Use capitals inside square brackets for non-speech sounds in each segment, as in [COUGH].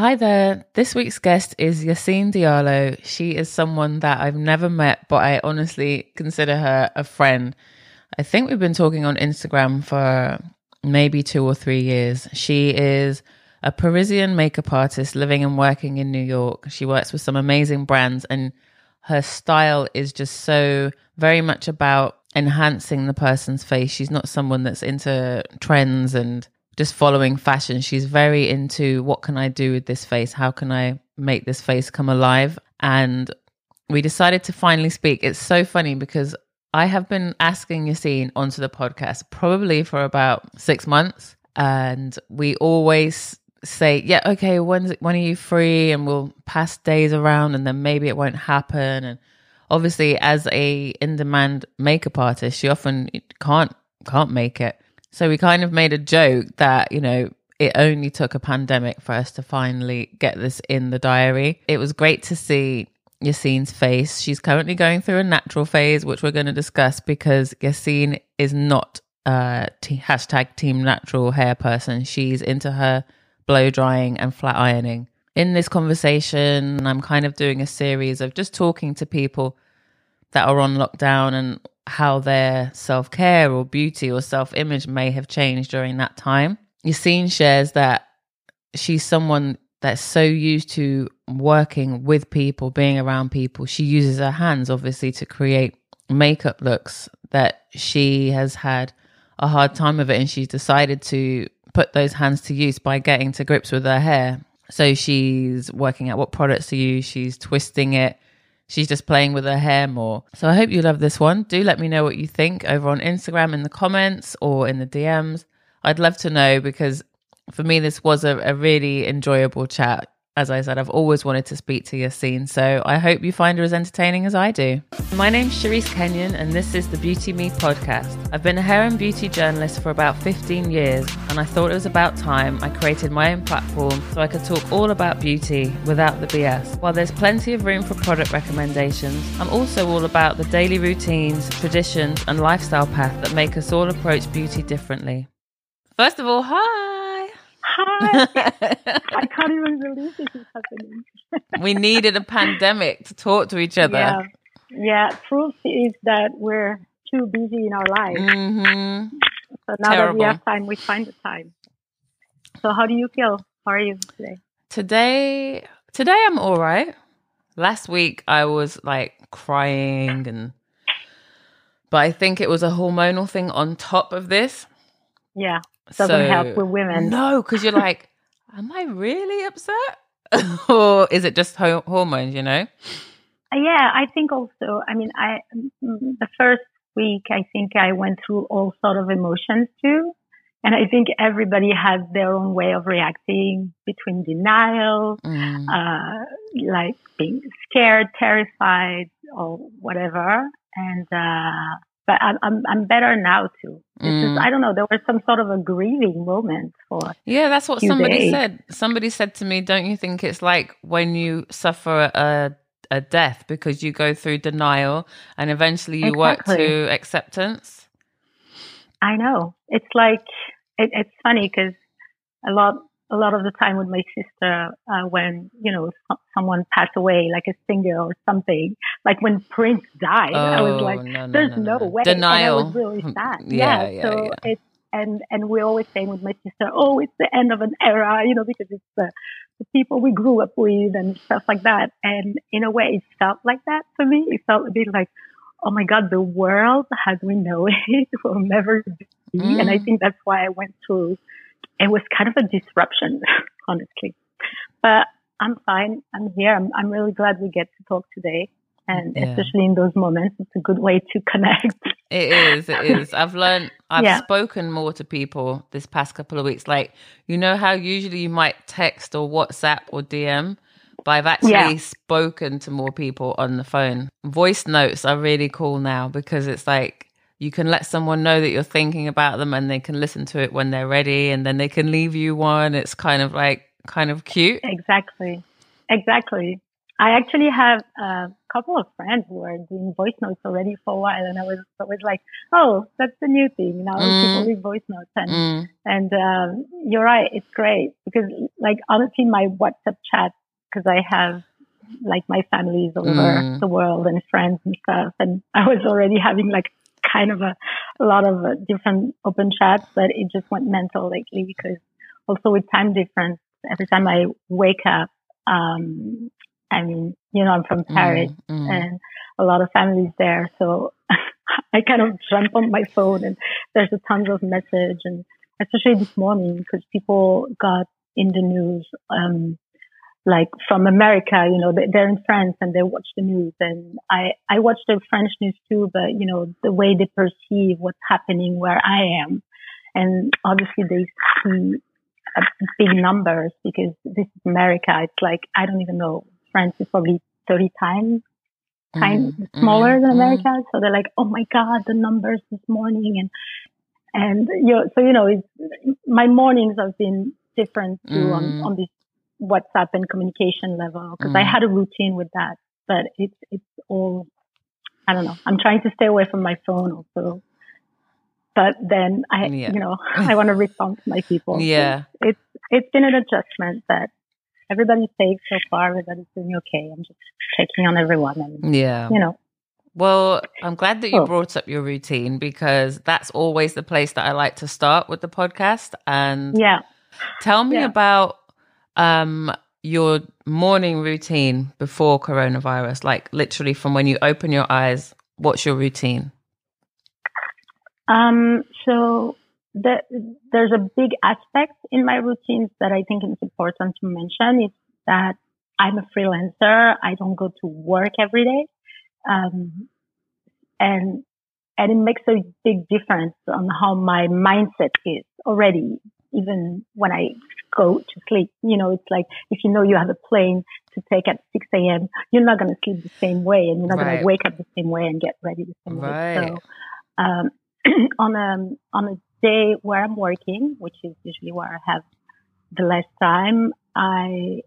Hi there. This week's guest is Yassine Diallo. She is someone that I've never met, but I honestly consider her a friend. I think we've been talking on Instagram for maybe two or three years. She is a Parisian makeup artist living and working in New York. She works with some amazing brands, and her style is just so very much about enhancing the person's face. She's not someone that's into trends and just following fashion. She's very into what can I do with this face? How can I make this face come alive? And we decided to finally speak. It's so funny because I have been asking Yassine onto the podcast probably for about six months. And we always say, yeah, okay, when's when are you free? And we'll pass days around and then maybe it won't happen. And obviously as a in-demand makeup artist, she often can't can't make it. So we kind of made a joke that, you know, it only took a pandemic for us to finally get this in the diary. It was great to see Yassine's face. She's currently going through a natural phase, which we're going to discuss because Yassine is not t- hashtag team natural hair person. She's into her blow drying and flat ironing. In this conversation, I'm kind of doing a series of just talking to people that are on lockdown and how their self care or beauty or self image may have changed during that time. Yassine shares that she's someone that's so used to working with people, being around people. She uses her hands, obviously, to create makeup looks that she has had a hard time of it. And she's decided to put those hands to use by getting to grips with her hair. So she's working out what products to use, she's twisting it, she's just playing with her hair more. So I hope you love this one. Do let me know what you think over on Instagram in the comments or in the DMs. I'd love to know because for me, this was a, a really enjoyable chat as I said, I've always wanted to speak to Yassine, so I hope you find her as entertaining as I do. My name's Cherise Kenyon, and this is the Beauty Me podcast. I've been a hair and beauty journalist for about 15 years, and I thought it was about time I created my own platform so I could talk all about beauty without the BS. While there's plenty of room for product recommendations, I'm also all about the daily routines, traditions, and lifestyle path that make us all approach beauty differently. First of all, hi! Hi. [LAUGHS] I can't even believe this is happening. we needed a pandemic to talk to each other. Yeah. Yeah. Proof is that we're too busy in our lives. Mm-hmm. So now Terrible. that we have time, we find the time. So how do you feel? How are you today? Today, today I'm all right. Last week I was like crying and, but I think it was a hormonal thing on top of this. Yeah doesn't so, help with women. No, because you're like, [LAUGHS] am I really upset? [LAUGHS] or is it just ho- hormones, you know? Yeah, I think also, I mean, I, the first week, I think I went through all sort of emotions too. And I think everybody has their own way of reacting between denial, mm. uh, like being scared, terrified, or whatever. And, uh, but I'm, I'm, I'm better now too. Mm. I don't know. There was some sort of a grieving moment for. Yeah, that's what somebody days. said. Somebody said to me, "Don't you think it's like when you suffer a a death because you go through denial and eventually you exactly. work to acceptance?" I know. It's like it, it's funny because a lot a lot of the time with my sister uh, when you know someone passed away like a singer or something like when prince died oh, i was oh, like no, no, there's no, no, way. Denial and I was really sad. Yeah, yeah, yeah so yeah. it's and and we're always saying with my sister oh it's the end of an era you know because it's the, the people we grew up with and stuff like that. And in a way it felt like that for me. It felt a bit like oh my god the world as we know it will never be. Mm. and i mm. think that's why i went through it was kind of a disruption, [LAUGHS] honestly. But I'm fine. I'm here. I'm, I'm really glad we get to talk today. And yeah. especially in those moments, it's a good way to [LAUGHS] connect. It is. It is. I've learned, I've yeah. spoken more to people this past couple of weeks. Like, you know how usually you might text or WhatsApp or DM? But I've actually yeah. spoken to more people on the phone. Voice notes are really cool now because it's like you can let someone know that you're thinking about them and they can listen to it when they're ready and then they can leave you one. It's kind of like kind of cute. Exactly. Exactly. I actually have a couple of friends who are doing voice notes already for a while, and I was always like, "Oh, that's the new thing now. Mm. People leave voice notes." And mm. and um, you're right, it's great because like honestly, my WhatsApp chat because I have like my family's over mm. the world and friends and stuff, and I was already having like kind of a, a lot of uh, different open chats, but it just went mental lately because also with time difference, every time I wake up, um, I mean, you know, I'm from mm, Paris mm, mm. and a lot of families there. So [LAUGHS] I kind of jump on my phone and there's a tons of message and especially this morning because people got in the news, um, like from America, you know, they're in France and they watch the news and I, I watch the French news too, but you know, the way they perceive what's happening where I am. And obviously they see big numbers because this is America. It's like, I don't even know. France is probably 30 times time mm, smaller mm, than. America. Mm. So they're like, oh my God, the numbers this morning. And, and, you know, so, you know, it's, my mornings have been different too on, mm. on this WhatsApp and communication level because I mm. had a routine with that, but it's, it's all, I don't know. I'm trying to stay away from my phone also but then I, yeah. you know, [LAUGHS] [LAUGHS] I want to respond to my people. Yeah. So it's, it's been an adjustment that everybody's safe so far. Everybody's doing okay. I'm just checking on everyone and, yeah, you know. Well, I'm glad that you brought up your routine because that's always the place that I like to start with the podcast. And yeah, tell me yeah. about um, your morning routine before coronavirus, like literally from when you open your eyes. What's your routine? Um, so the, there's a big aspect in my routines that I think is important to mention is that I'm a freelancer. I don't go to work every day. Um, and, and it makes a big difference on how my mindset is already, even when I go to sleep. You know, it's like if you know you have a plane to take at 6 a.m., you're not going to sleep the same way and you're not right. going to wake up the same way and get ready the same right. way. So, um, [CLEARS THROAT] on a on a day where I'm working, which is usually where I have the less time, I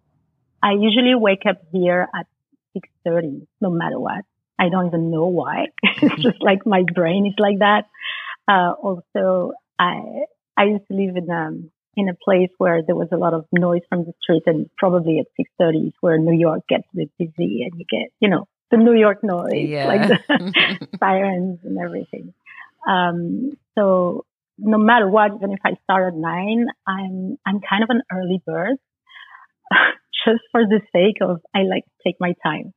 I usually wake up here at six thirty, no matter what. I don't even know why. [LAUGHS] it's just like my brain is like that. Uh, also, I I used to live in um in a place where there was a lot of noise from the street, and probably at six thirty is where New York gets a bit busy, and you get you know the New York noise, yeah. like the [LAUGHS] [LAUGHS] sirens and everything. Um, so no matter what, even if I start at nine, I'm, I'm kind of an early bird [LAUGHS] just for the sake of I like to take my time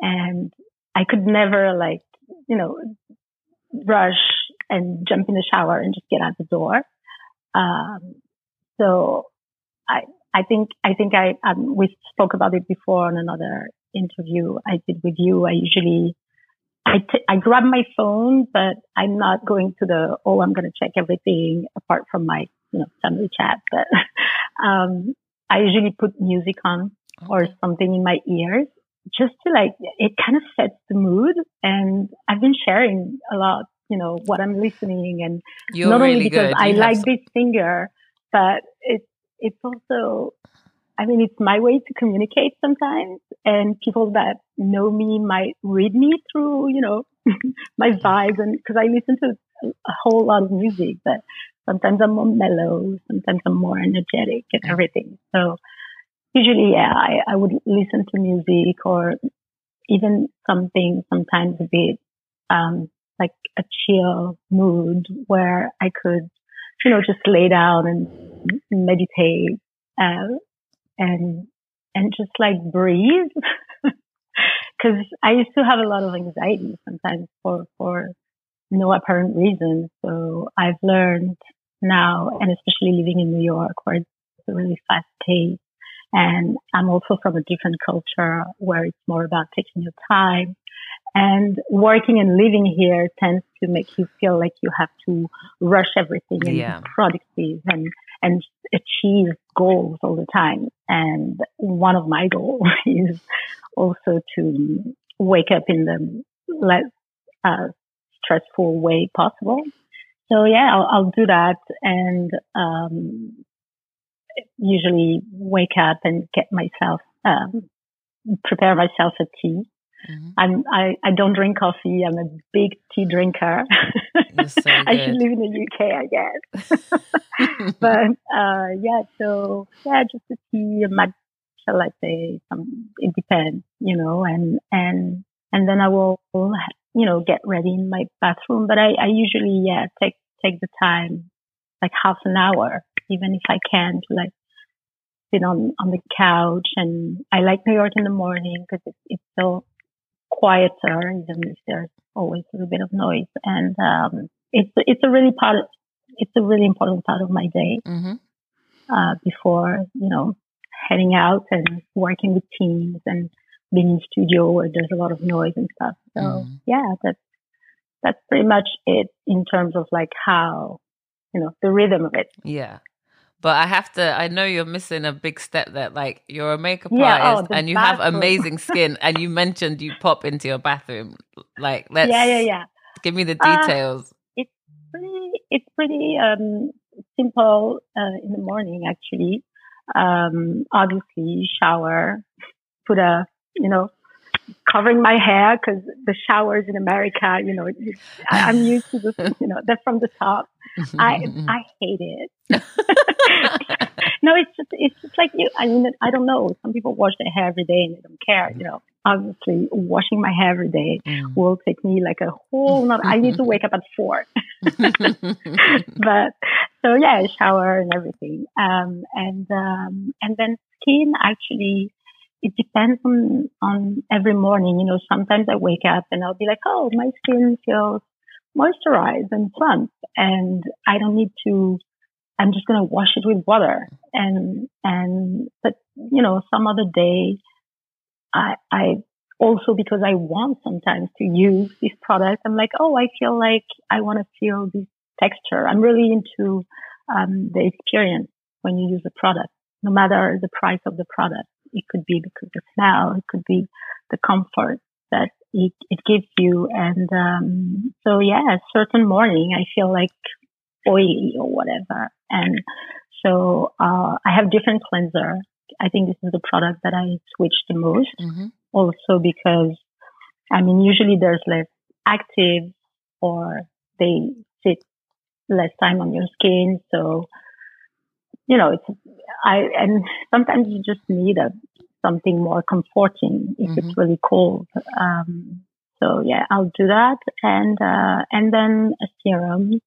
and I could never like, you know, rush and jump in the shower and just get out the door. Um, so I, I think, I think I, um, we spoke about it before on another interview I did with you. I usually I, t- I grab my phone, but I'm not going to the, oh, I'm going to check everything apart from my, you know, family chat. But, [LAUGHS] um, I usually put music on or something in my ears just to like, it kind of sets the mood. And I've been sharing a lot, you know, what I'm listening and You're not really only because good. I like this singer, but it's, it's also I mean, it's my way to communicate sometimes and people that know me might read me through, you know, [LAUGHS] my vibes and because I listen to a whole lot of music, but sometimes I'm more mellow, sometimes I'm more energetic and everything. So usually, yeah, I, I would listen to music or even something sometimes a bit, um, like a chill mood where I could, you know, just lay down and meditate. Uh, and and just like breathe [LAUGHS] because I used to have a lot of anxiety sometimes for for no apparent reason. So I've learned now, and especially living in New York where it's really fast paced, and I'm also from a different culture where it's more about taking your time. And working and living here tends to make you feel like you have to rush everything and yeah. be productive and and achieve goals all the time. And one of my [LAUGHS] goals is also to wake up in the less uh, stressful way possible. So yeah, I'll, I'll do that and um, usually wake up and get myself um, prepare myself a tea Mm-hmm. I'm, I, I don't drink coffee. I'm a big tea drinker. So [LAUGHS] I should live in the UK, I guess. [LAUGHS] but uh, yeah, so yeah, just a tea, a matcha latte. Some it depends, you know, and and and then I will, you know, get ready in my bathroom. But I, I usually yeah take take the time, like half an hour, even if I can, to like sit on on the couch. And I like New York in the morning because it's, it's so quieter, even if there's always a little bit of noise. And um, it's it's a really part. Of, it's a really important part of my day mm-hmm. uh, before you know heading out and working with teams and being in studio where there's a lot of noise and stuff. So Mm. yeah, that's that's pretty much it in terms of like how you know the rhythm of it. Yeah. But I have to, I know you're missing a big step there. Like, you're a makeup Yeah, oh, artist the and you have amazing skin. [LAUGHS] and you mentioned you pop into your bathroom. Like, let's yeah, yeah, yeah. give me the Uh, details. pretty it's pretty um simple uh, in the morning actually um obviously shower put a you know covering my hair because the showers in america you know I- i'm used to the [LAUGHS] you know they're from the top. I [LAUGHS] i hate it. [LAUGHS] No it's just it's just like you i mean i don't know. Some people wash their hair every day and they don't care you know. Obviously washing my hair every day Mm. will take me like a whole not i need to wake up at four. But so yeah, shower and everything. Um, and um, and then skin actually, it depends on on every morning. You know, sometimes I wake up and I'll be like, oh, my skin feels moisturized and plump, and I don't need to. I'm just gonna wash it with water, and and but you know, some other day, I I also because I want sometimes to use this product, I'm like, oh, I feel like I want to feel this texture. I'm really into um, the experience when you use a product, no matter the price of the product. It could be because the smell, it could be the comfort that it, it gives you. And um, so, yeah, a certain morning I feel like oily or whatever. And so uh, I have different cleanser. I think this is the product that I switch the most Mhm. also because I mean usually there's less active or they sit less time on your skin. So you know it's I and sometimes you just need a something more comforting if it's really cold. Um, so yeah, I'll do that and uh, and then a serum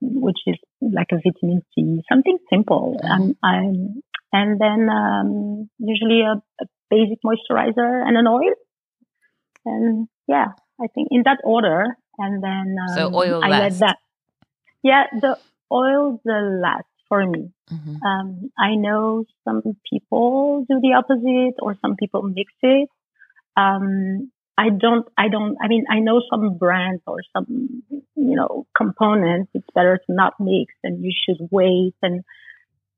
which is like a vitamin C, something simple. Um, I'm, and then um, usually a, a basic moisturizer and an oil. And yeah, I think in that order. And then um, So oil I last. that. Yeah, the oil the last for me. Mhm. Um, I know some people do the opposite or some people mix it. Um, I don't, I don't, I mean, I know some brands or some, you know, components. It's better to not mix and you should wait. And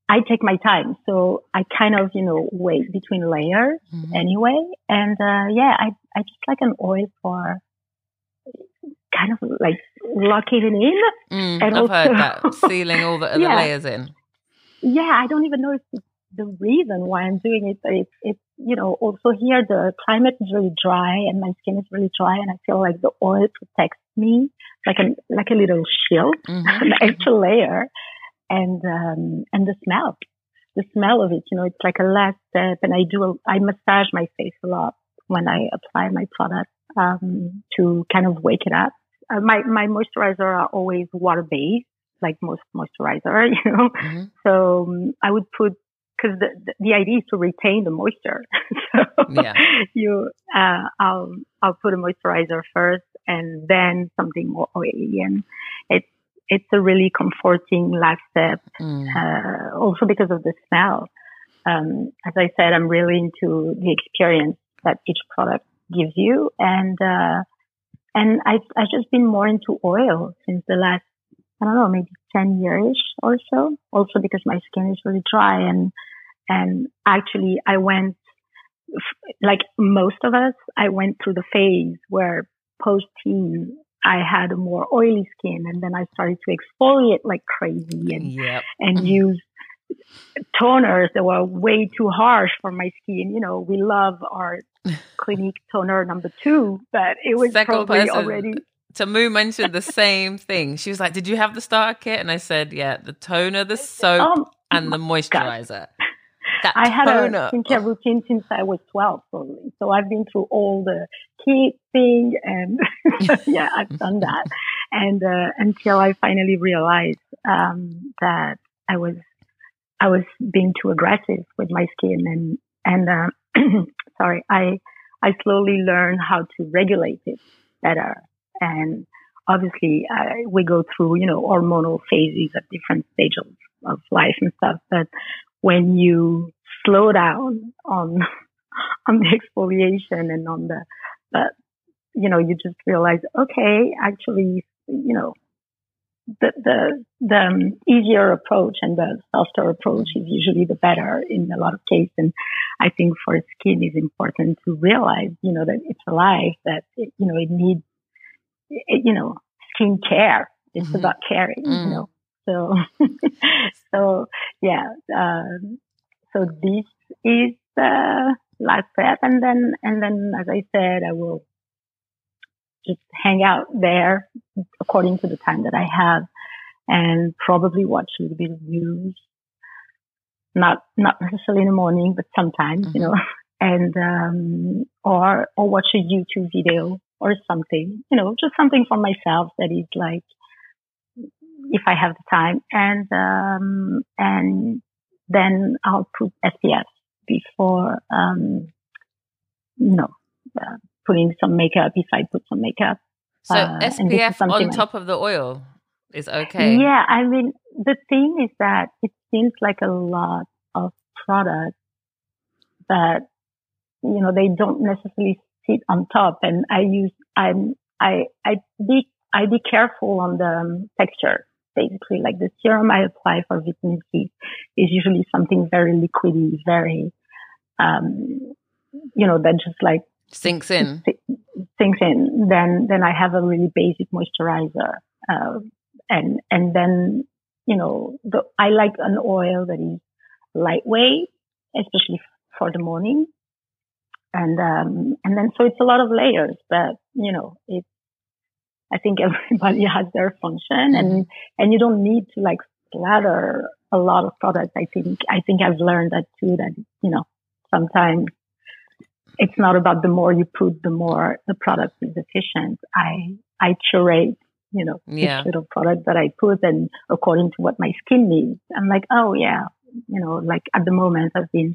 I take my time. So I kind of, you know, wait between layers Mhm. anyway. And, uh, yeah, I, I just like an oil for kind of like locking it in. Mm, and I've heard that. Sealing [LAUGHS] all the, the Yeah. layers in. yeah, I don't even know if it's the reason why I'm doing it, but it's, it's, you know, also here the climate is really dry and my skin is really dry and I feel like the oil protects me like a, like a little shield, [LAUGHS] Mhm. an extra layer and, um, and the smell, the smell of it, you know, it's like a last step and I do, a, I massage my face a lot when I apply my product, um, to kind of wake it up. Uh, my, my moisturizer are always water based, like most moisturizer, [LAUGHS] you know, Mhm. so um, I would put because the, the the idea is to retain the moisture. [LAUGHS] so Yeah. [LAUGHS] you, uh, I'll I'll put a moisturizer first, and then something more oily, and it's it's a really comforting last step. Mm. Uh, also because of the smell. Um, as I said, I'm really into the experience that each product gives you, and uh, and I've I've just been more into oil since the last I don't know maybe ten years or so. Also because my skin is really dry, and and actually I went like most of us, I went through the phase where post teen I had a more oily skin, and then I started to exfoliate like crazy and Yep. and Mhm. use toners that were way too harsh for my skin. You know, we love our [LAUGHS] Clinique toner number two, but it was Second probably person. already. Tamu mentioned the same thing. She was like, "Did you have the starter kit?" And I said, "Yeah, the toner, the [LAUGHS] soap, oh, and the moisturizer." I had toner. a skincare routine since I was 12, probably. So I've been through all the kit thing, and [LAUGHS] yeah, I've done that. And uh, until I finally realized um, that I was I was being too aggressive with my skin, and and uh, [CLEARS THROAT] sorry, I I slowly learned how to regulate it better. And obviously, I, we go through you know hormonal phases at different stages of life and stuff. But when you slow down on [LAUGHS] on the exfoliation and on the, but you know, you just realize, okay, actually, you know, the the the um, easier approach and the softer approach is usually the better in a lot of cases. And I think for skin is important to realize, you know, that it's alive, that it, you know it needs, it, you know, skin care. It's mm-hmm. about caring, mm. you know. So, [LAUGHS] so yeah. Um, so this is the last step, and then and then, as I said, I will just hang out there according to the time that I have and probably watch a little bit of news. Not, not necessarily in the morning, but sometimes, mm-hmm. you know, [LAUGHS] and, um, or, or watch a YouTube video or something, you know, just something for myself that is like, if I have the time and, um, and then I'll put SPF before, um, you know, uh, putting some makeup if I put some makeup. So uh, SPF on top of the oil is okay. Yeah, I mean the thing is that it seems like a lot of products that you know they don't necessarily sit on top, and I use I'm I I be I be careful on the um, texture. Basically, like the serum I apply for vitamin C is usually something very liquidy, very um, you know that just like sinks in. Sinks in. Then then i have a really basic moisturizer uh, and and then you know the, i like an oil that is lightweight especially for the morning. And um and then so it's a lot of layers but you know it's i think [LAUGHS] everybody has their function and mm-hmm. and you don't need to like splatter a lot of products. I think i think i've learned that too that you know sometimes it's not about the more you put, the more the product is efficient. I, I curate, you know, yeah. each little product that I put and according to what my skin needs. I'm like, oh yeah, you know, like at the moment I've been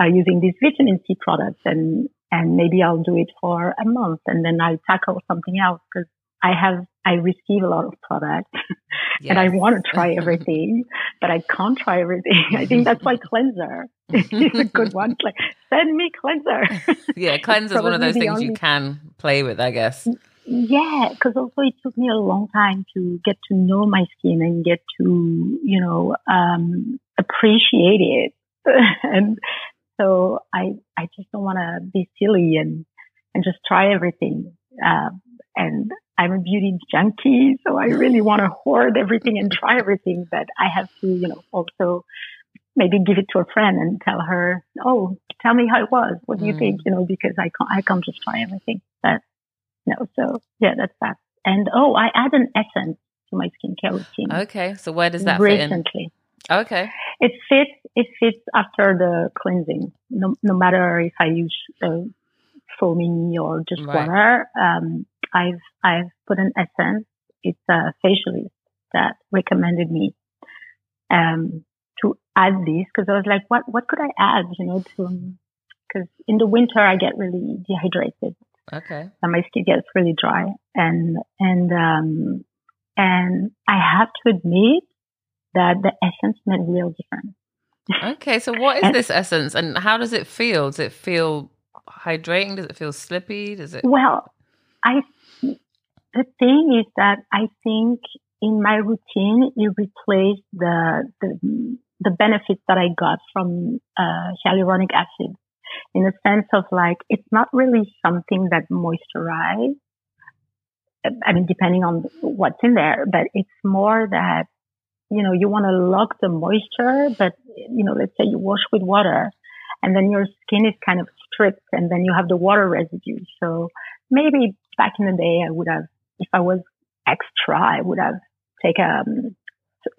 uh, using these vitamin C products and, and maybe I'll do it for a month and then I'll tackle something else because I have, I receive a lot of products [LAUGHS] yes. and I want to try [LAUGHS] everything, but I can't try everything. [LAUGHS] I think that's why cleanser is a good one. Like, send me cleanser. yeah, cleanser is one of those things only... you can play with, I guess. Yeah, because also it took me a long time to get to know my skin and get to, you know, um, appreciate it. and so I, I just don't want to be silly and, and just try everything. Uh, and I'm a beauty junkie, so I really want to hoard everything and try everything, but I have to, you know, also maybe give it to a friend and tell her, "Oh, tell me how it was. What do you mm. think?" You know, because I can't, I can't just try everything. But no, so yeah, that's that. And oh, I add an essence to my skincare routine. Okay, so where does that recently? Okay, it fits. It fits after the cleansing. No, no matter if I use uh, foaming or just right. water. Um, I've I've put an essence. It's a facialist that recommended me um, to add this because I was like, what what could I add? You know, to because in the winter I get really dehydrated. Okay. And my skin gets really dry, and and um, and I have to admit that the essence made a real difference. [LAUGHS] Okay, so what is and, this essence, and how does it feel? Does it feel hydrating? Does it feel slippy? Does it? Well, I the thing is that I think in my routine it replaced the the, the benefits that I got from uh, hyaluronic acid in the sense of like it's not really something that moisturizes. I mean, depending on what's in there, but it's more that you know, you want to lock the moisture, but, you know, let's say you wash with water and then your skin is kind of stripped and then you have the water residue. So maybe back in the day, I would have, if I was extra, I would have taken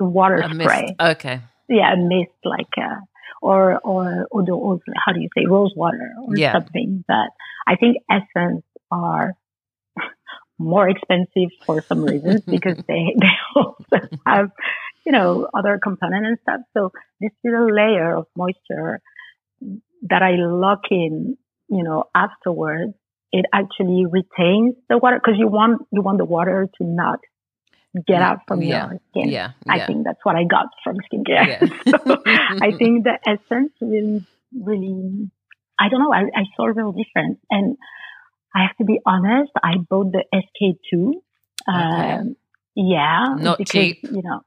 um, water A mist. spray. Okay. Yeah, a mist like, uh, or, or, or, the, or how do you say, rose water or Yeah. something. But I think essence are [LAUGHS] more expensive for some reasons [LAUGHS] because they, [LAUGHS] they also have, you know, other components and stuff. So this little layer of moisture that I lock in, you know, afterwards, it actually retains the water because you want, you want the water to not get out from Yeah. your skin. Yeah. I yeah. think that's what I got from skincare. Yeah. [LAUGHS] so I [LAUGHS] think the essence really, really, I don't know, I, I saw a real difference. And I have to be honest, I bought the SK2. Okay. Um, yeah. Not because, cheap. You know,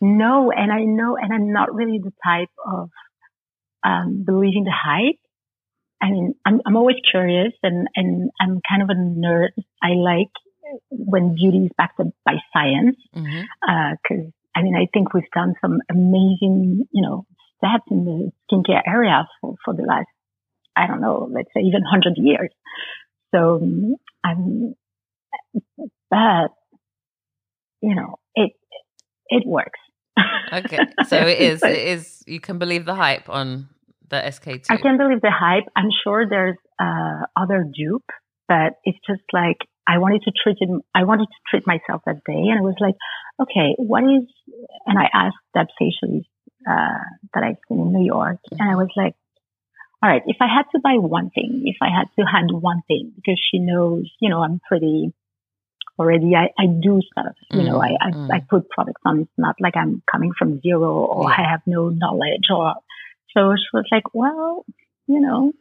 no, and I know, and I'm not really the type of, um, believing the hype. I mean, I'm, I'm always curious and, and I'm kind of a nerd. I like when beauty is backed up by science because I mean, I think we've done some amazing, you know, steps in the skincare area for, for the last, I don't know, let's say even 100 years. So, um, I'm, but, you know, it, it works. Okay. So it [LAUGHS] is. It is. You can believe the hype on the SK2. I can't believe the hype. I'm sure there's uh, other dupe, but it's just like I wanted to treat it. I wanted to treat myself that day, and I was like, okay, what is? And I asked that facialist uh, that I've seen in New York, and I was like, all right, if I had to buy one thing, if I had to hand one thing, because she knows, you know, I'm pretty already. I, I do stuff, you know, I, I Mm, I put products on. It's not like I'm coming from zero or Yeah. I have no knowledge or. So she was like, well, you know,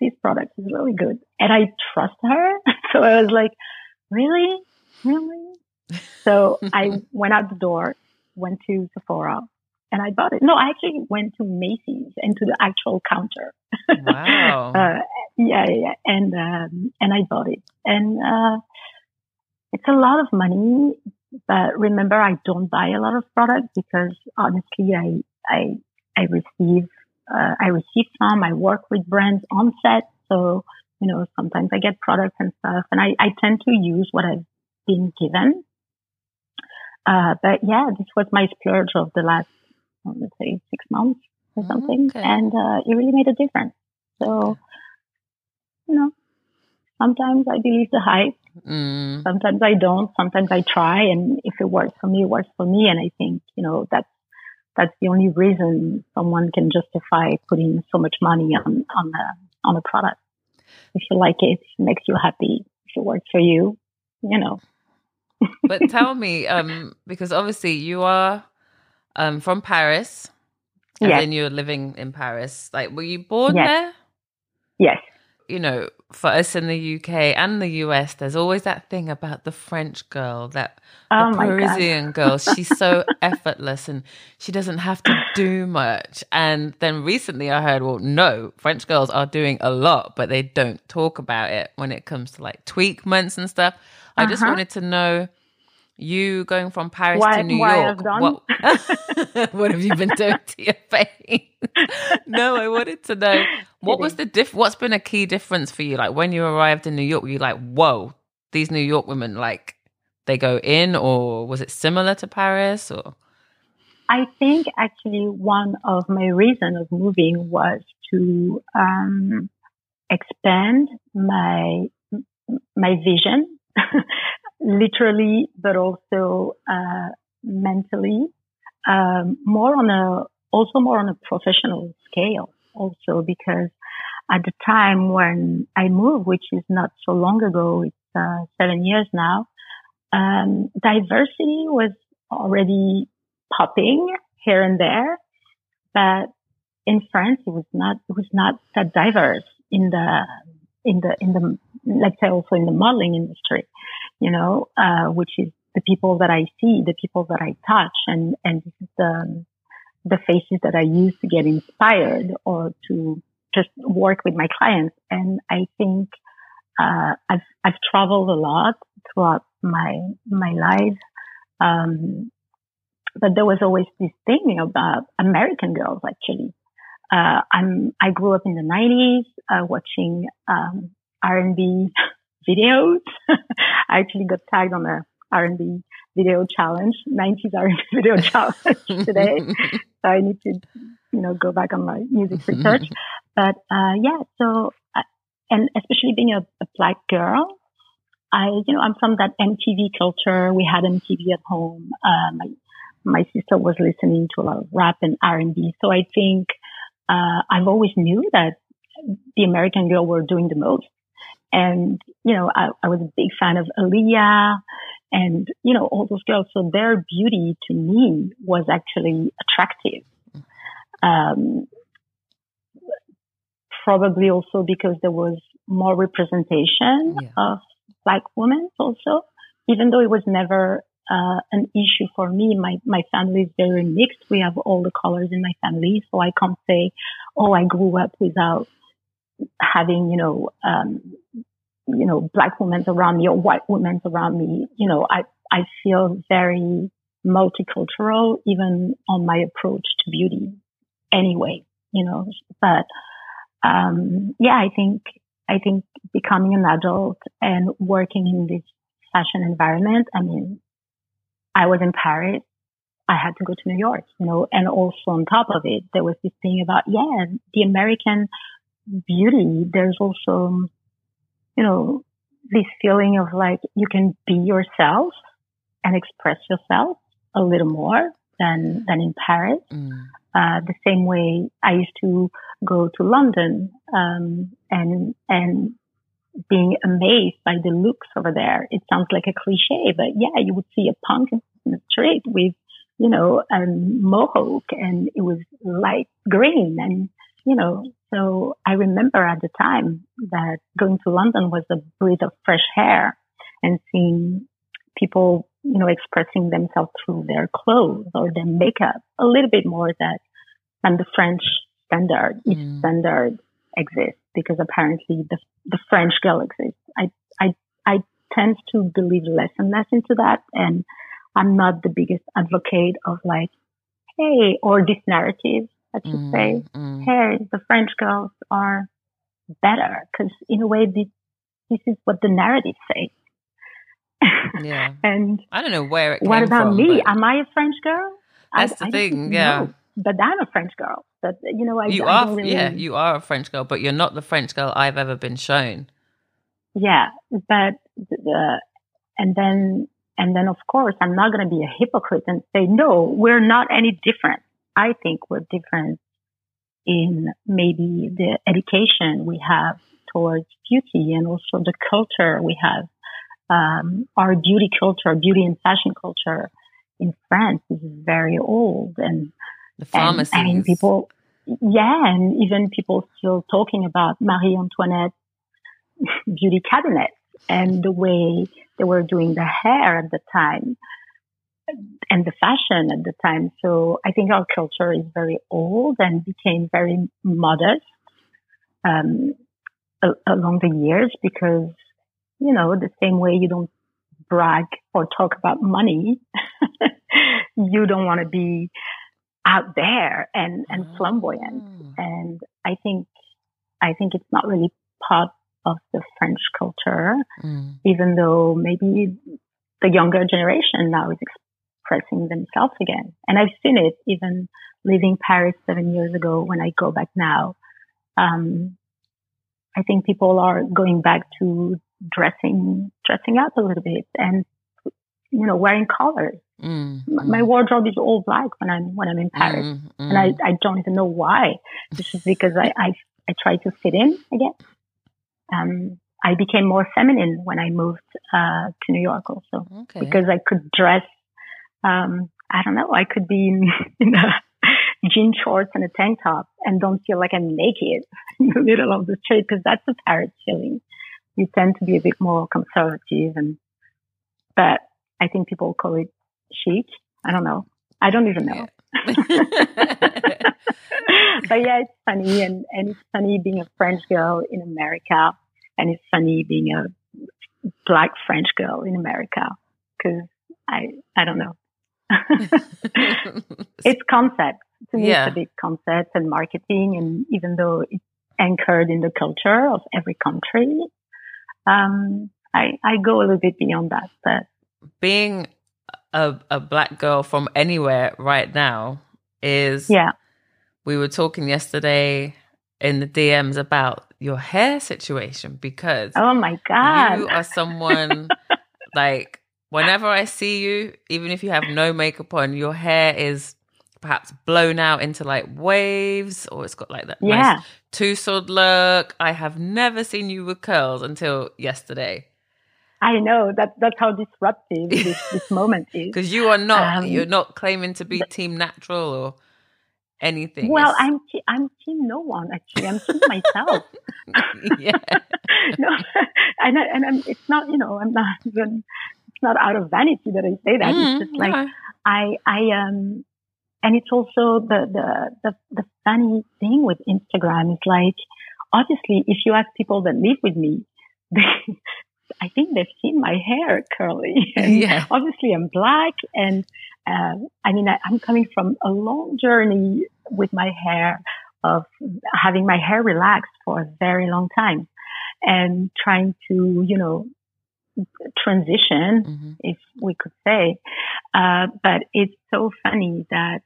this product is really good. And I trust her. [LAUGHS] So I was like, really? Really? So I [LAUGHS] went out the door, went to Sephora and I bought it. No, I actually went to Macy's and to the actual counter. Wow. [LAUGHS] Uh, yeah, yeah, yeah. And, um, and I bought it. And, uh, it's a lot of money, but remember, I don't buy a lot of products because honestly, I, I, I receive, uh, I receive some, I work with brands on set. So, you know, sometimes I get products and stuff and I, I tend to use what I've been given. Uh, but yeah, this was my splurge of the last, uh, let's say six months or something. Okay. And, uh, it really made a difference. So, you know, sometimes I believe the hype. Mm, Sometimes I don't. Sometimes I try, and if it works for me, it works for me. And I think you know that's that's the only reason someone can justify putting so much money on on a on a product. If you like it, it makes you happy, if it works for you, you know. [LAUGHS] but tell me, um, because obviously you are um from Paris, and Yes. then you're living in Paris. Like, were you born Yes. there? Yes. you know, for us in the UK and the US, there's always that thing about the French girl, that Oh the god. Parisian girl. She's so [LAUGHS] effortless and she doesn't have to do much. And then recently I heard, well, no, French girls are doing a lot, but they don't talk about it when it comes to like tweakments and stuff. I just Uh-huh. wanted to know you going from Paris to New York. What, [LAUGHS] what have you been doing to your face? [LAUGHS] no, I wanted to know what was the diff? What's been a key difference for you? Like when you arrived in New York, were you like, "Whoa, these New York women like they go in," or was it similar to Paris? Or I think actually one of my reason of moving was to um, expand my my vision, [LAUGHS] literally, but also uh, mentally, um, more on a also more on a professional scale. Also, because at the time when I moved, which is not so long ago, it's uh, seven years now, um, diversity was already popping here and there, but in France it was not it was not that diverse in the in the in the let's say also in the modeling industry, you know, uh, which is the people that I see, the people that I touch, and and this is the the faces that I use to get inspired or to just work with my clients. And I think uh, I've I've traveled a lot throughout my my life. Um, but there was always this thing about American girls actually. Uh, I'm, I grew up in the 90s, uh, watching, um, R&B [LAUGHS] videos. [LAUGHS] I actually got tagged on a R&B video challenge, 90s R&B [LAUGHS] video [LAUGHS] challenge today. so I need to, you know, go back on my music research. but, uh, yeah, so, uh, and especially being a, a black girl, I, you know, I'm from that MTV culture. We had MTV at home. Uh, my, my sister was listening to a lot of rap and R&B. So I think, uh, I've always knew that the American girl were doing the most. And, you know, I, I was a big fan of Aaliyah and, you know, all those girls. So their beauty to me was actually attractive. Um, probably also because there was more representation yeah. of black women also, even though it was never uh, an issue for me. My my family is very mixed. We have all the colors in my family, so I can't say, oh, I grew up without having you know um, you know black women around me or white women around me. You know, I I feel very multicultural even on my approach to beauty. Anyway, you know, but um, yeah, I think I think becoming an adult and working in this fashion environment, I mean, I was in Paris. I had to go to New York, you know, and also on top of it, there was this thing about, yeah, the American beauty. There's also, you know, this feeling of like you can be yourself and express yourself a little more than, than in Paris. Mm. Uh, the same way I used to go to London, um, and, and being amazed by the looks over there. It sounds like a cliche, but yeah, you would see a punk in the street with, you know, a mohawk and it was light green and, you know, so I remember at the time that going to London was a breath of fresh air and seeing people, you know, expressing themselves through their clothes or their makeup a little bit more that than the French standard. Mm. standard exists because apparently the the French girl exists. I I I tend to believe less and less into that, and I'm not the biggest advocate of like, hey, or this narrative. I should mm, say, mm. hey, the French girls are better because in a way this this is what the narrative says. yeah. [LAUGHS] and I don't know where it. Goes. What about from, me? Am I a French girl? That's I, the I thing. Yeah. Know but I'm a French girl. But you know, I you I are really... yeah, you are a French girl, but you're not the French girl I've ever been shown. Yeah, but the and then and then of course I'm not going to be a hypocrite and say no, we're not any different. I think we're different in maybe the education we have towards beauty and also the culture we have. Um, our beauty culture, beauty and fashion culture in France is very old and the pharmacies. And, mean, people, yeah, and even people still talking about Marie Antoinette [LAUGHS] beauty cabinet and the way they were doing the hair at the time and the fashion at the time. So I think our culture is very old and became very modest um, along the years because, you know, the same way you don't brag or talk about money, [LAUGHS] you don't want to be out there and, and oh. flamboyant. And I think, I think it's not really part of the French culture, mm. even though maybe the younger generation now is expressing themselves again. And I've seen it even leaving Paris seven years ago when I go back now. Um, I think people are going back to dressing, dressing up a little bit and, you know, wearing colors Mm, My wardrobe is all black when I'm when I'm in Paris, mm, and I, I don't even know why. This is because I, I I try to fit in again. Um, I became more feminine when I moved uh, to New York, also okay. because I could dress. Um, I don't know. I could be in, [LAUGHS] in a jean shorts and a tank top and don't feel like I'm naked [LAUGHS] in the middle of the street because that's the Paris feeling. You tend to be a bit more conservative and, but I think people call it chic. I don't know. I don't even know. [LAUGHS] But yeah, it's funny and, and it's funny being a French girl in America and it's funny being a black French girl in America because I, I don't know. [LAUGHS] it's concepts. To me, Yeah. it's a big concept and marketing. And even though it's anchored in the culture of every country, um, I, I go a little bit beyond that. But Being a, a black girl from anywhere right now is yeah, we were talking yesterday in the DMs about your hair situation because oh my God. you are someone like whenever I see you, even if you have no makeup on, your hair is perhaps blown out into like waves or it's got like that yeah. nice two-sword look. I have never seen you with curls until yesterday. I know that that's how disruptive [LAUGHS] this, this moment is. Because you are not Um, you're not claiming to be team natural or anything. Well, It's- I'm te- I'm team no one actually. I'm team myself. [LAUGHS] [LAUGHS] yeah. no, and I, and I'm, it's not you know I'm not even it's not out of vanity that I say that. Mm, it's just like no. I I um and it's also the the the the funny thing with Instagram is like obviously if you ask people that live with me, [LAUGHS] they I think they've seen my hair curly. [LAUGHS] And Yeah. obviously I'm black and uh, I mean I, I'm coming from a long journey with my hair of having my hair relaxed for a very long time and trying to you know transition Mhm. if we could say. Uh, but it's so funny that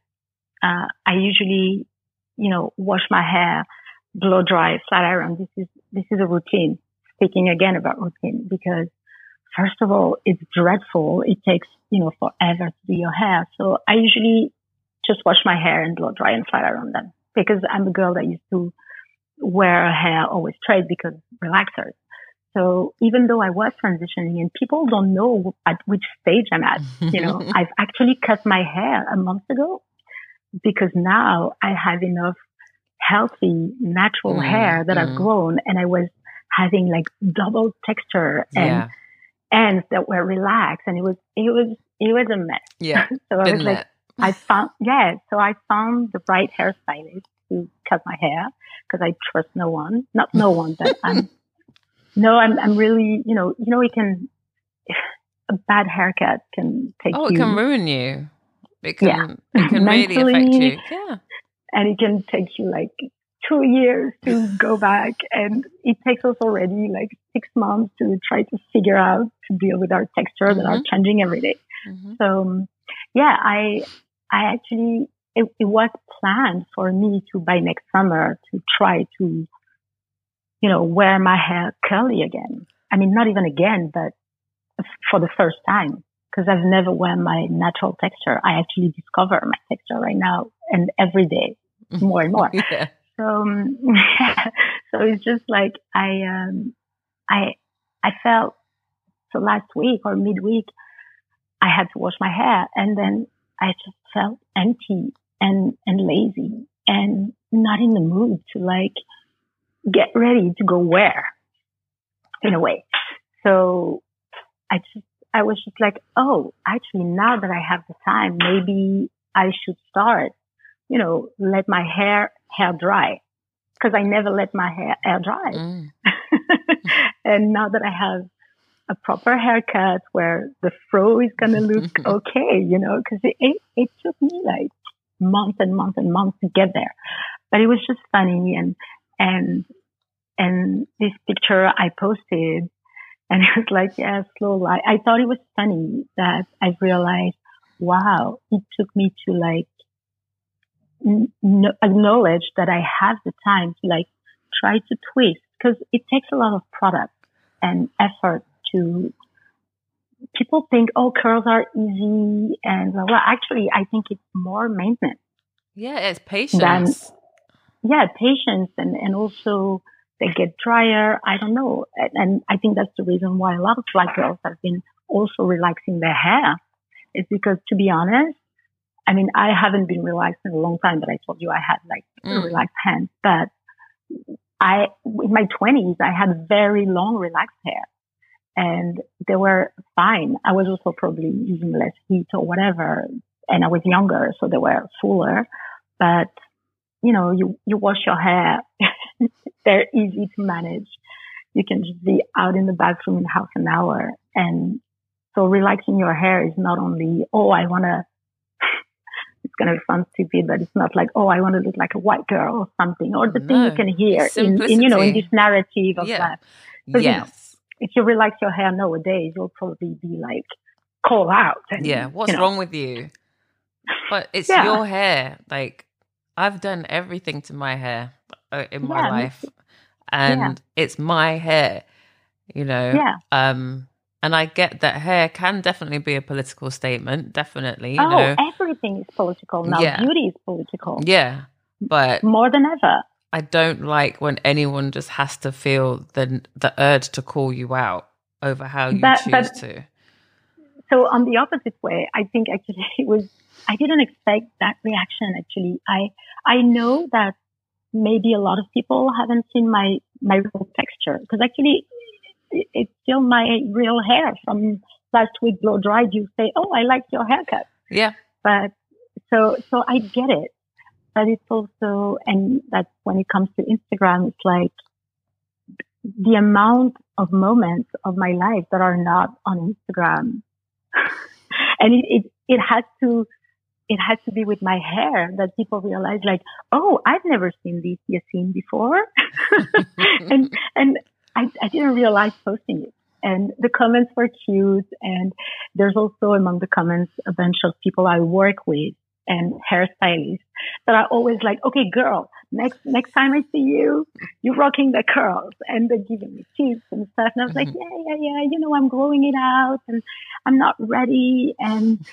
uh, I usually, you know, wash my hair, blow dry, flat iron. This is this is a routine. Speaking again about routine, because first of all, it's dreadful. It takes you know forever to do your hair. So I usually just wash my hair and blow dry and flat iron them because I'm a girl that used to wear hair always straight because relaxers. So even though I was transitioning and people don't know at which stage I'm at, [LAUGHS] you know, I've actually cut my hair a month ago because now I have enough healthy, natural Mm, hair that mm. I've grown and I was having like double texture and yeah. ends that were relaxed and it was, it was, it was a mess. Yeah. [LAUGHS] So I was like. I [LAUGHS] found, yeah, so I found the right hairstylist to cut my hair because I trust no one, not no one, but I'm, no, I'm, I'm really, you know, you know, it can, [SIGHS] a bad haircut can take Oh, you, it can ruin you. It can Yeah. it can [LAUGHS] really affect you. Yeah. and it can take you like two years to go back. And it takes us already like six months to try to figure out to deal with our texture that are changing every day. Mhm. So um, yeah, I I actually it, it was planned for me to by next summer to try to you know wear my hair curly again. I mean, not even again, but for the first time because I've never worn my natural texture. I actually discover my texture right now and every day [LAUGHS] more and more. Yeah. So, um, [LAUGHS] so it's just like I, um, I, I felt so last week or midweek, I had to wash my hair and then I just felt empty and, and lazy and not in the mood to like get ready to go where in a way. So I just, I was just like, oh, actually now that I have the time, maybe I should start, you know, let my hair, hair dry because I never let my hair, hair dry. Mm. [LAUGHS] and now that I have a proper haircut where the fro is going to look [LAUGHS] okay, you know, because it, it, it took me like months and months and months to get there. But it was just funny and, and, and this picture I posted and [LAUGHS] it was like, yeah, slow life. I thought it was funny that I realized, wow, it took me to like n- acknowledge that I have the time to like try to twist because it takes a lot of product and effort to people think, oh, curls are easy and blah, blah. Actually, I think it's more maintenance. Yeah, it's patience. Yeah, patience and, and also they get drier. I don't know. And, and I think that's the reason why a lot of black girls have been also relaxing their hair. It's because to be honest, I mean, I haven't been relaxed in a long time, but I told you I had like Mm. relaxed hands, but I, in my twenties, I had very long relaxed hair and they were fine. I was also probably using less heat or whatever. And I was younger, so they were fuller, but you know, you, you wash your hair. [LAUGHS] [LAUGHS] They're easy to manage. You can just be out in the bathroom in half an hour. And so relaxing your hair is not only, oh, I want to [LAUGHS] it's going to sound stupid, but it's not like, oh, I want to look like a white girl or something, or the no. thing you can hear in, in, you know, in this narrative of yeah. that. yes. You know, if you relax your hair nowadays, you'll probably be like, call out. And, yeah. What's you know. wrong with you? But it's yeah. your hair. Like, I've done everything to my hair in my yeah, life, and it's my hair, you know. Yeah. Um, and I get that hair can definitely be a political statement, definitely. You oh, know. everything is political now. Yeah. Beauty is political. Yeah, but more than ever. I don't like when anyone just has to feel the the urge to call you out over how you but, choose but, to. So on the opposite way, I think actually [LAUGHS] it was I didn't expect that reaction. Actually, I I know that maybe a lot of people haven't seen my my real texture because actually it's still my real hair from last week blow dried. You say, "Oh, I like your haircut." Yeah. But so so I get it, but it's also and that's when it comes to Instagram. It's like the amount of moments of my life that are not on Instagram, [LAUGHS] and it, it it has to it has to be with my hair that people realize like, oh, I've never seen this Yassine before. [LAUGHS] and, and I, I didn't realize posting it. And the comments were cute. And there's also among the comments a bunch of people I work with and hairstylists that are always like, okay, girl, next, next time I see you, you're rocking the curls and they're giving me tips and stuff. And I was like, mm-hmm. yeah, yeah, yeah, you know, I'm growing it out and I'm not ready. And,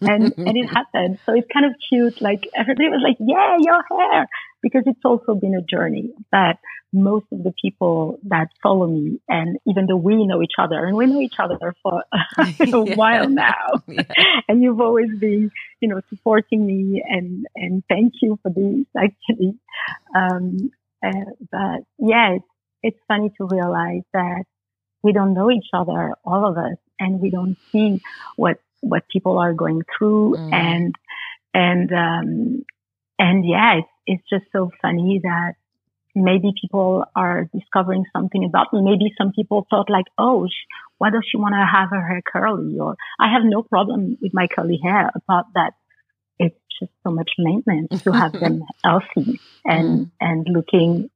and, and it [LAUGHS] happened. So it's kind of cute. Like everybody was like, yeah, your hair because it's also been a journey that most of the people that follow me, and even though we know each other, and we know each other for [LAUGHS] [LAUGHS] a yeah. while now, [LAUGHS] yeah. and you've always been, you know, supporting me, and and thank you for this actually. Um, uh, but yeah, it's, it's funny to realize that we don't know each other, all of us, and we don't see what what people are going through, mm. and and um, and yeah, it's it's just so funny that maybe people are discovering something about me. Maybe some people thought like, oh, why does she want to have her hair curly? Or I have no problem with my curly hair about that. It's just so much maintenance to have [LAUGHS] them healthy and, mm. and looking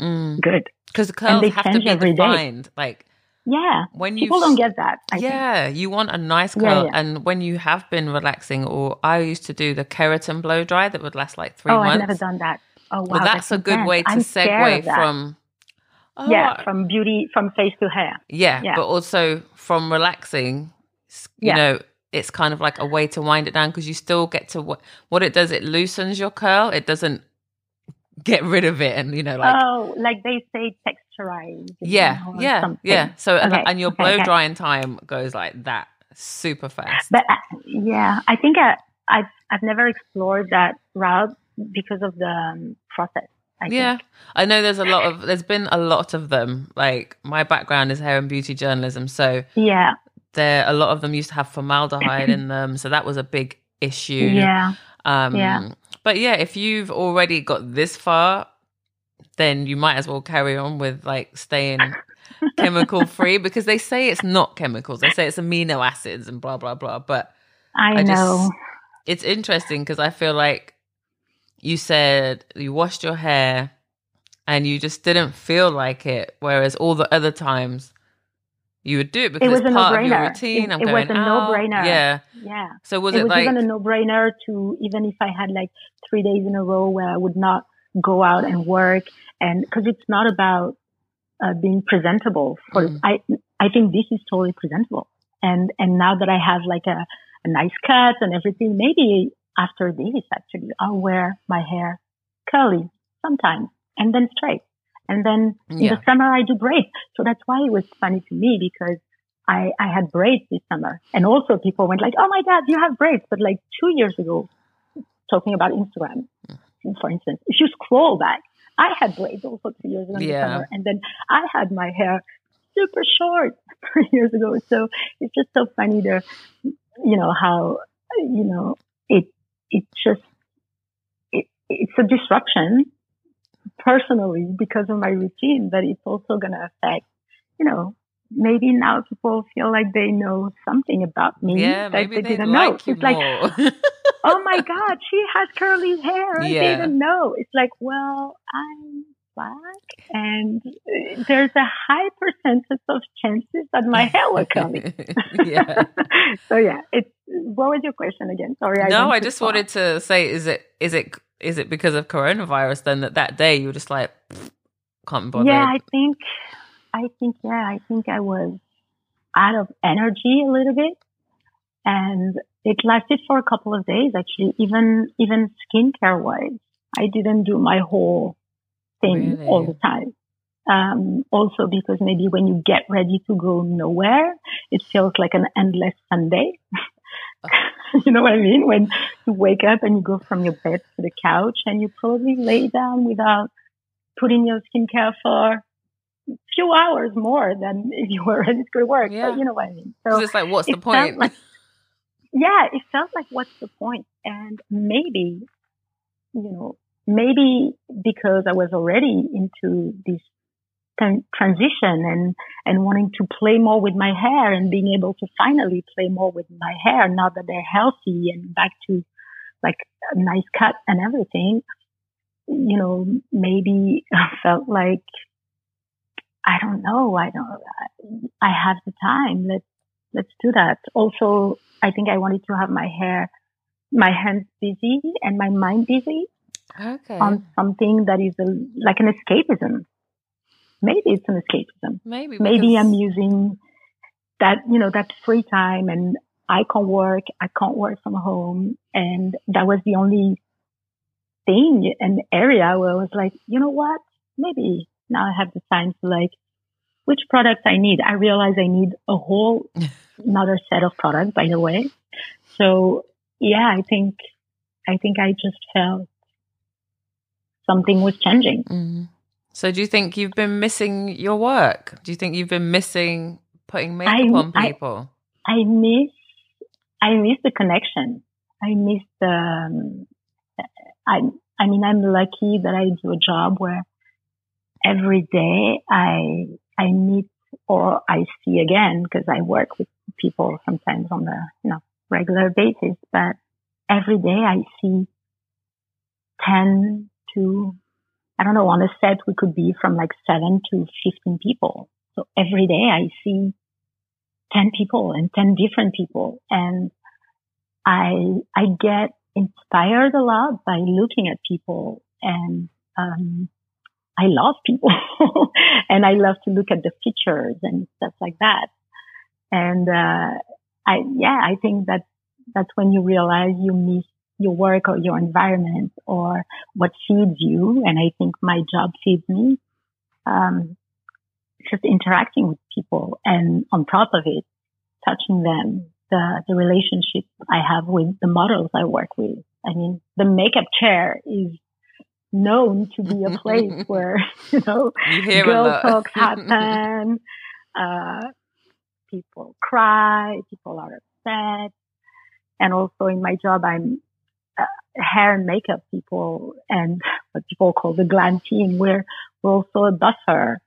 mm. good. Because the curls have to be defined. Day. Like, yeah. When people don't get that. I yeah, think. you want a nice curl, yeah, yeah. and when you have been relaxing, or I used to do the keratin blow dry that would last like three oh, months. Oh, I've never done that. Oh wow, well, that's, that's a good way to I'm segue from. Oh, yeah, from beauty, from face to hair. Yeah, yeah. but also from relaxing. You know, it's kind of like a way to wind it down because you still get to what what it does. It loosens your curl. It doesn't get rid of it, and you know, like oh, like they say, Yeah, yeah, something. yeah. So okay. and, and, your blow okay, drying time goes like that, super fast. But uh, yeah, I think I, I've I've never explored that route because of the um, process. I yeah, think. I know there's a lot of there's been a lot of them. Like my background is hair and beauty journalism, so yeah, there a lot of them used to have formaldehyde in [COUGHS] them, so that was a big issue. Yeah, um, yeah. But yeah, if you've already got this far, then you might as well carry on with like staying chemical free because they say it's not chemicals. They say it's amino acids and blah blah blah. But I, I know just, it's interesting because I feel like you said you washed your hair and you just didn't feel like it, whereas all the other times you would do it because it was it's part of your routine. It, I'm it going, was a no-brainer. Yeah, yeah. So was it, it, was like even a no-brainer to even if I had like three days in a row where I would not go out and work, and because it's not about uh, being presentable. For mm. I, I think this is totally presentable. And and now that I have like a, a nice cut and everything, maybe after this, actually, I'll wear my hair curly sometimes and then straight. And then in yeah. the summer, I do braids. So that's why it was funny to me because I, I had braids this summer. And also people went like, Oh my God, you have braids. But like two years ago, talking about Instagram, for instance, if you scroll back, I had braids also two years ago yeah. the. And then I had my hair super short [LAUGHS] three years ago. So it's just so funny to, you know, how, you know, it It just it, it's a disruption personally because of my routine, but it's also going to affect, you know, maybe now people feel like they know something about me yeah, that they didn't like know. It's like, [LAUGHS] oh my God, she has curly hair. I Yeah. didn't know. It's like, well, I'm black and uh, there's a high percentage of chances that my hair will curly. [LAUGHS] yeah. [LAUGHS] so yeah, it's, what was your question again? Sorry. I no, I just far. wanted to say, is it is it is it because of coronavirus then that that day you were just like can't bother? Yeah, I think, I think, yeah, I think I was out of energy a little bit, and it lasted for a couple of days. Actually, even even skincare wise, I didn't do my whole thing Really? all the time. Um, also because maybe when you get ready to go nowhere, it feels like an endless Sunday. [LAUGHS] you know what I mean? When you wake up and you go from your bed to the couch and you probably lay down without putting your skincare for few hours more than [LAUGHS] if you were go to work. Yeah. But you know what I mean. So it's like, what's the point? like- [LAUGHS] yeah, it felt like what's the point? And maybe, you know, maybe because I was already into this tran- transition and, and wanting to play more with my hair and being able to finally play more with my hair now that they're healthy and back to like a nice cut and everything, you know, maybe [LAUGHS] I felt like, I don't know, I don't, I have the time. Let's, let's do that. Also, I think I wanted to have my hair, my hands busy and my mind busy okay. on something that is a, like an escapism. Maybe it's an escapism. maybe Maybe I'm using that, you know, that free time and I can't work. I can't work from home. And that was the only thing and area where I was like, you know what? Maybe now I have the time to like, which products I need. I realize I need a whole [LAUGHS] another set of products, by the way. So yeah, I think, I think I just felt something was changing. Mm. So do you think you've been missing your work? Do you think you've been missing putting makeup I- on I- people? I miss, I miss the connection. I miss the, um, I, I mean, I'm lucky that I do a job where every day I, I meet or I see again because I work with people sometimes on a, you know, regular basis, but every day I see 10 to, I don't know, on a set we could be from like seven to 15 people. So every day I see 10 people and 10 different people. And I, I get inspired a lot by looking at people and, um, I love people [LAUGHS] and I love to look at the features and stuff like that. And, uh, I, yeah, I think that that's when you realize you miss your work or your environment or what feeds you. And I think my job feeds me. Um, just interacting with people and on top of it, touching them, the, the relationship I have with the models I work with. I mean, the makeup chair is known to be a [LAUGHS] place where, [LAUGHS] you know, You girl talks [LAUGHS] happen, uh, people cry, people are upset. And also in my job, I'm uh, hair and makeup people and what people call the glam team. We're, we're also a buffer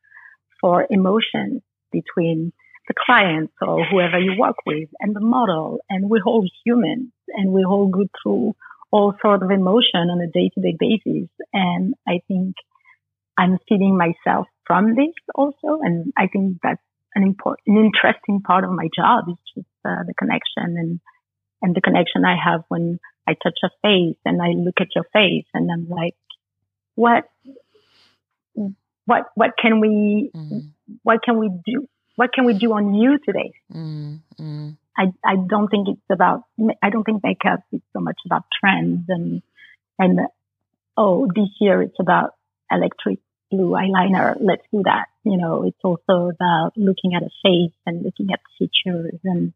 for emotions between the clients or whoever you work with and the model. And we're all humans and we all go through all sort of emotion on a day to day basis. And I think I'm feeding myself from this also. And I think that's an important, an interesting part of my job is just uh, the connection and, and the connection I have when I touch a face and I look at your face and I'm like, what, what, what can we, Mm, what can we do? What can we do on you today? mm, mm. I, I don't think it's about, I don't think makeup is so much about trends and, and, oh, this year it's about electric blue eyeliner. Let's do that. You know, it's also about looking at a face and looking at features and,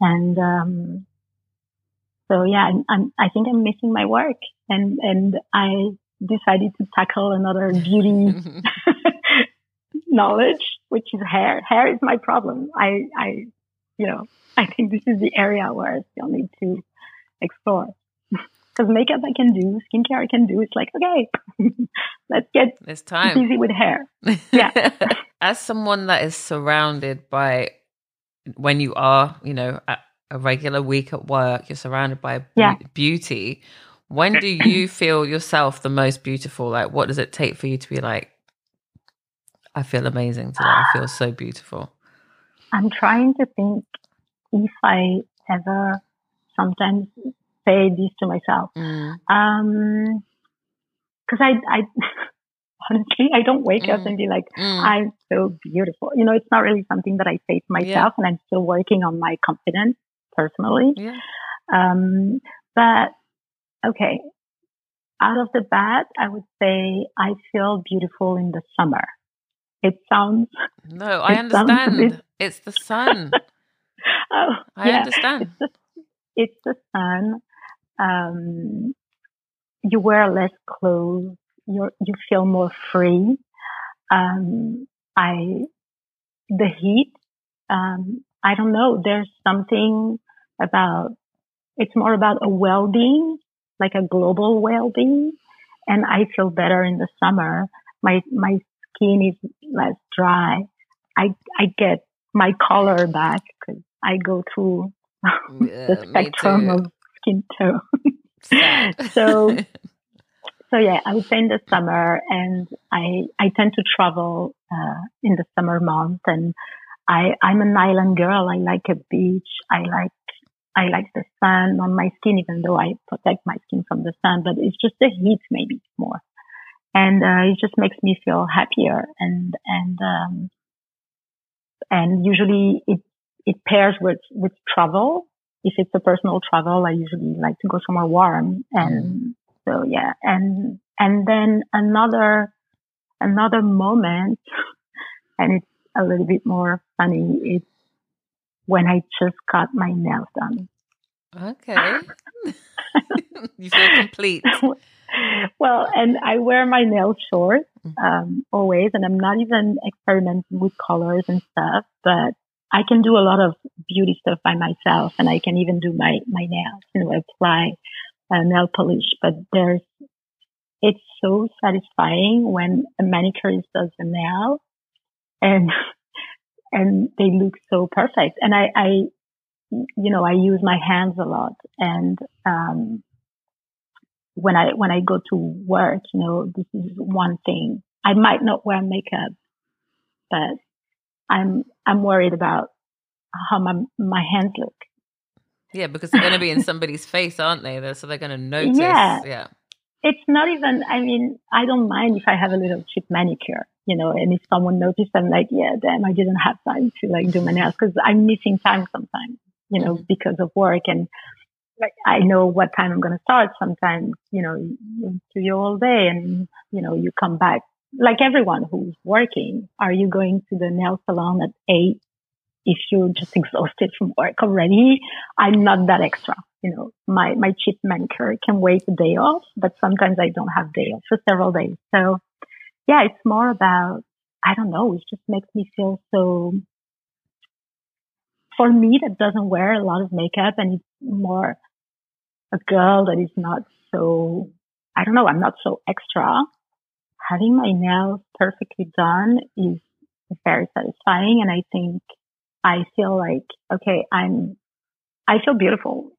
and, um, so yeah, I'm, I'm, I think I'm missing my work and, and I decided to tackle another beauty [LAUGHS] [LAUGHS] knowledge, which is hair. Hair is my problem. I, I, you know, [LAUGHS] I think this is the area where I still need to explore. [LAUGHS] Because makeup I can do, skincare I can do. It's like, okay, [LAUGHS] let's get It's time. busy with hair. Yeah. as someone that is surrounded by when you are, you know, at a regular week at work, you're surrounded by Yeah. beauty. When do you [CLEARS THROAT] feel yourself the most beautiful? Like, what does it take for you to be like, I feel amazing today. I feel so beautiful. I'm trying to think if I ever sometimes say this to myself. Mm, Um, cause I, I, [LAUGHS] honestly, I don't wake up Mm. and be like, mm, I'm so beautiful. You know, it's not really something that I say to myself and I'm still working on my confidence personally. yeah. Um, but okay, out of the bat, I would say I feel beautiful in the summer. It sounds, No, I [LAUGHS] sounds understand. It's the sun. [LAUGHS] oh, I yeah, understand. it's [LAUGHS] the, it's the sun. Um, you wear less clothes. You you feel more free. Um, I the heat. Um, I don't know. There's something about. It's more about a well-being, like a global well-being, and I feel better in the summer. My my skin is less dry. I I get my color back because I go through [LAUGHS] Yeah, the spectrum of skin tone. [LAUGHS] So- [LAUGHS] so yeah, I would say in the summer, and I I tend to travel uh, in the summer months, and I I'm an island girl. I like a beach. I like I like the sun on my skin, even though I protect my skin from the sun. But it's just the heat, maybe more, and uh, it just makes me feel happier. And and um, and usually it it pairs with with travel. If it's a personal travel, I usually like to go somewhere warm, and mm-hmm. so yeah, and and then another another moment, [LAUGHS] and it's a little bit more funny. It's when I just got my nails done. Okay. [LAUGHS] you feel complete. [LAUGHS] well, and I wear my nails short Mm. um, always, and I'm not even experimenting with colors and stuff, but I can do a lot of beauty stuff by myself, and I can even do my my nails, you know, apply uh, nail polish. But there's, it's so satisfying when a manicurist does a nail, and [LAUGHS] and they look so perfect. And I, I, you know, I use my hands a lot, and um, when I when I go to work, you know, this is one thing. I might not wear makeup, but I'm I'm worried about how my my hands look. Yeah, because they're going to be in somebody's [LAUGHS] face, aren't they? They're, so they're going to notice. Yeah. Yeah. It's not even. I mean, I don't mind if I have a little cheap manicure, you know, and if someone notices, I'm like, yeah, damn, I didn't have time to like do my nails because I'm missing time sometimes, you know, because of work and. I know what time I'm going to start. Sometimes, you know, you're in all day and, you know, you come back like everyone who's working. Are you going to the nail salon at eight if you're just exhausted from work already? I'm not that extra. You know, my, my cheap manicure can wait a day off, but sometimes I don't have day off for several days. So yeah, it's more about, I don't know, it just makes me feel so, for me that doesn't wear a lot of makeup and it's more a girl that is not so, I don't know, I'm not so extra. Having my nails perfectly done is very satisfying. And I think I feel like, okay, I'm, I feel beautiful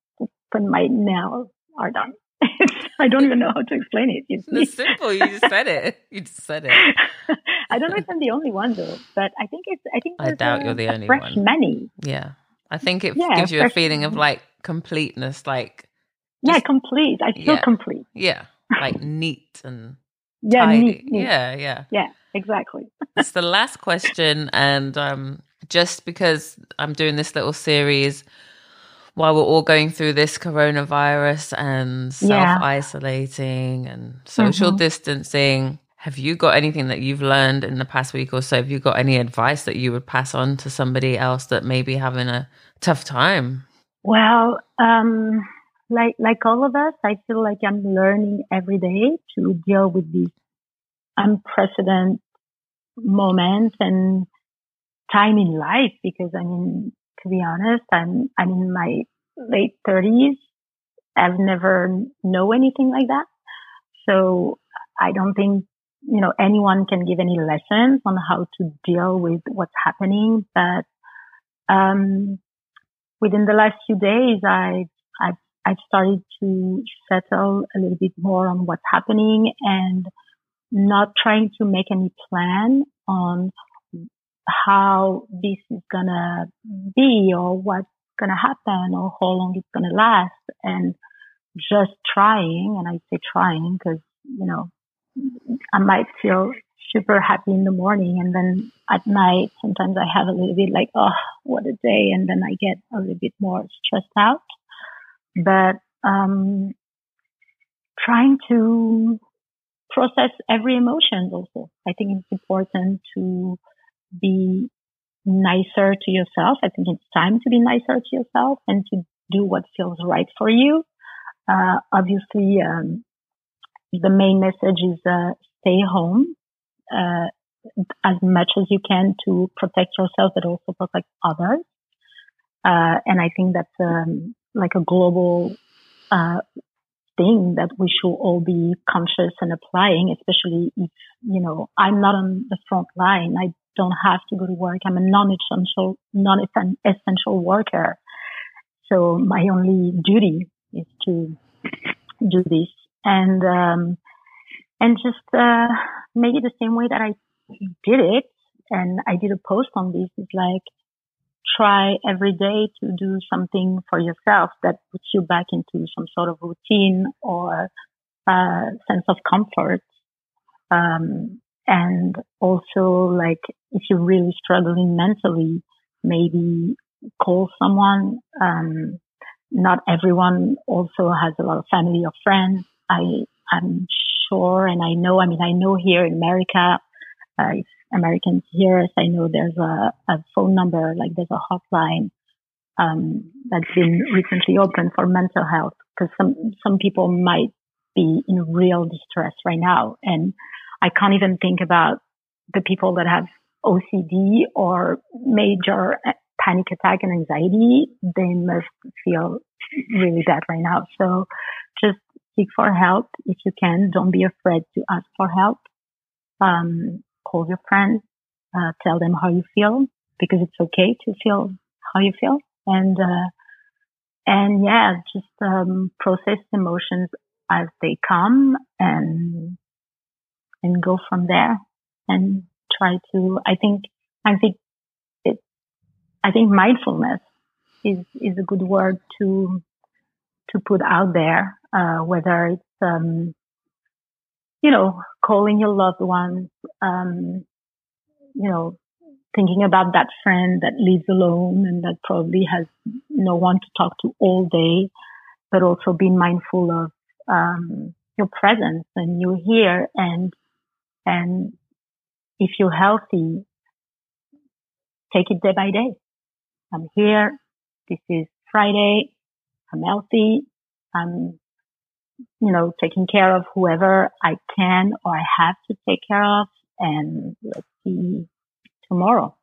when my nails are done. [LAUGHS] [LAUGHS] I don't even know how to explain it. It's It's simple. You just said it. You just said it. [LAUGHS] I don't know if I'm the only one though, but I think it's. I think I doubt a- you're the only fresh one. many. Yeah. I think it Yeah, gives you a feeling of like completeness, like, Yeah, complete. I feel yeah. complete. yeah, like [LAUGHS] neat and Yeah, neat, neat. Yeah, yeah. Yeah, exactly. it's the last question and um just because i'm doing this little series while we're all going through this coronavirus and self-isolating and social Mhm. distancing have you got anything that you've learned in the past week or so have you got any advice that you would pass on to somebody else that may be having a tough time Well, um, like like all of us, I feel like I'm learning every day to deal with these unprecedented moments and time in life. Because I mean, be honest, I'm I'm in my late thirties. I've never know anything like that, so I don't think you know, anyone can give any lessons on how to deal with what's happening, but, um, within the last few days, I, I, I've started to settle a little bit more on what's happening and not trying to make any plan on how this is gonna be or what's gonna happen or how long it's gonna last. And just trying and I say trying because you know I might feel super happy in the morning and then at night sometimes I have a little bit like oh what a day and then I get a little bit more stressed out. But um trying to process every emotion also. I think it's important to be nicer to yourself. I think it's time to be nicer to yourself and to do what feels right for you. Uh, obviously, um, the main message is uh, stay home uh, as much as you can to protect yourself, but also protect others. Uh, and I think that's um, like a global uh, thing that we should all be conscious and applying, especially if you know I'm not on the front line. I don't have to go to work. I'm a non-essential, non-essential worker. So my only duty is to do this and, um, and just, uh, the same way that I did it. And I did a post on this. is like, try every day to do something for yourself that puts you back into some sort of routine or uh, sense of comfort. Um, and also, like, if you're really struggling mentally, maybe call someone. Um, not everyone also has a lot of family or friends. I, I'm sure, and I know, I mean, I know here in America, uh, if Americans hear us, I know there's a, a phone number, like there's a hotline, um, that's been recently opened for mental health because some, some people might be in real distress right now. And I can't even think about the people that have OCD or major panic attack and anxiety. They must feel really bad right now. So just seek for help if you can. Don't be afraid to ask for help. Um, call your friends, uh, tell them how you feel because it's okay to feel how you feel. And, uh, and yeah, just, um, process emotions as they come and and go from there and try to, I think, I think it, I think mindfulness is, is a good word to, to put out there, uh, whether it's, um, you know, calling your loved ones, um, you know, thinking about that friend that lives alone and that probably has no one to talk to all day, but also being mindful of, um, your presence and you're here and and if you're healthy, take it day by day. I'm here. This is Friday. I'm healthy. I'm, you know, taking care of whoever I can or I have to take care of. And let's see tomorrow.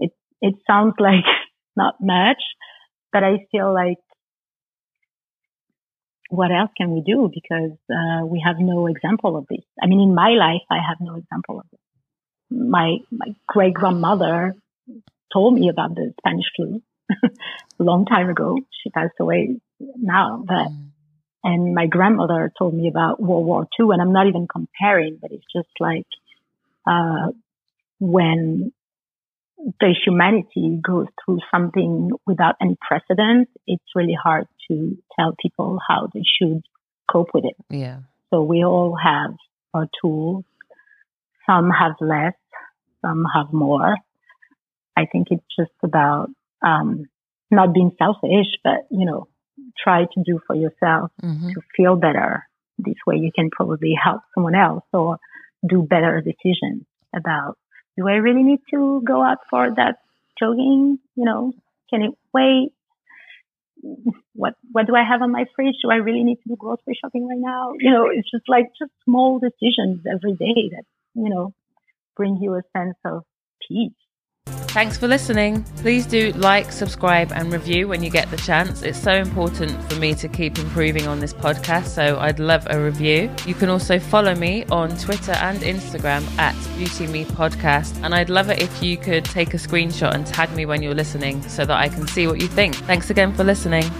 It, it sounds like [LAUGHS] not much, but I feel like what else can we do? Because uh, we have no example of this. I mean, in my life, I have no example of this. My my great grandmother told me about the Spanish flu [LAUGHS] a long time ago. She passed away now, but mm. and my grandmother told me about World War II, and I'm not even comparing, but it's just like uh, when the humanity goes through something without any precedent, it's really hard to tell people how they should cope with it. Yeah. So we all have our tools. Some have less, some have more. I think it's just about um, not being selfish, but you know, try to do for yourself mm-hmm. to feel better. This way, you can probably help someone else or do better decisions about do I really need to go out for that jogging? You know, can it wait? What what do I have on my fridge? Do I really need to do grocery shopping right now? You know, it's just like just small decisions every day that you know bring you a sense of peace. Thanks for listening. Please do like, subscribe, and review when you get the chance. It's so important for me to keep improving on this podcast, so I'd love a review. You can also follow me on Twitter and Instagram at Beauty Me Podcast, and I'd love it if you could take a screenshot and tag me when you're listening so that I can see what you think. Thanks again for listening.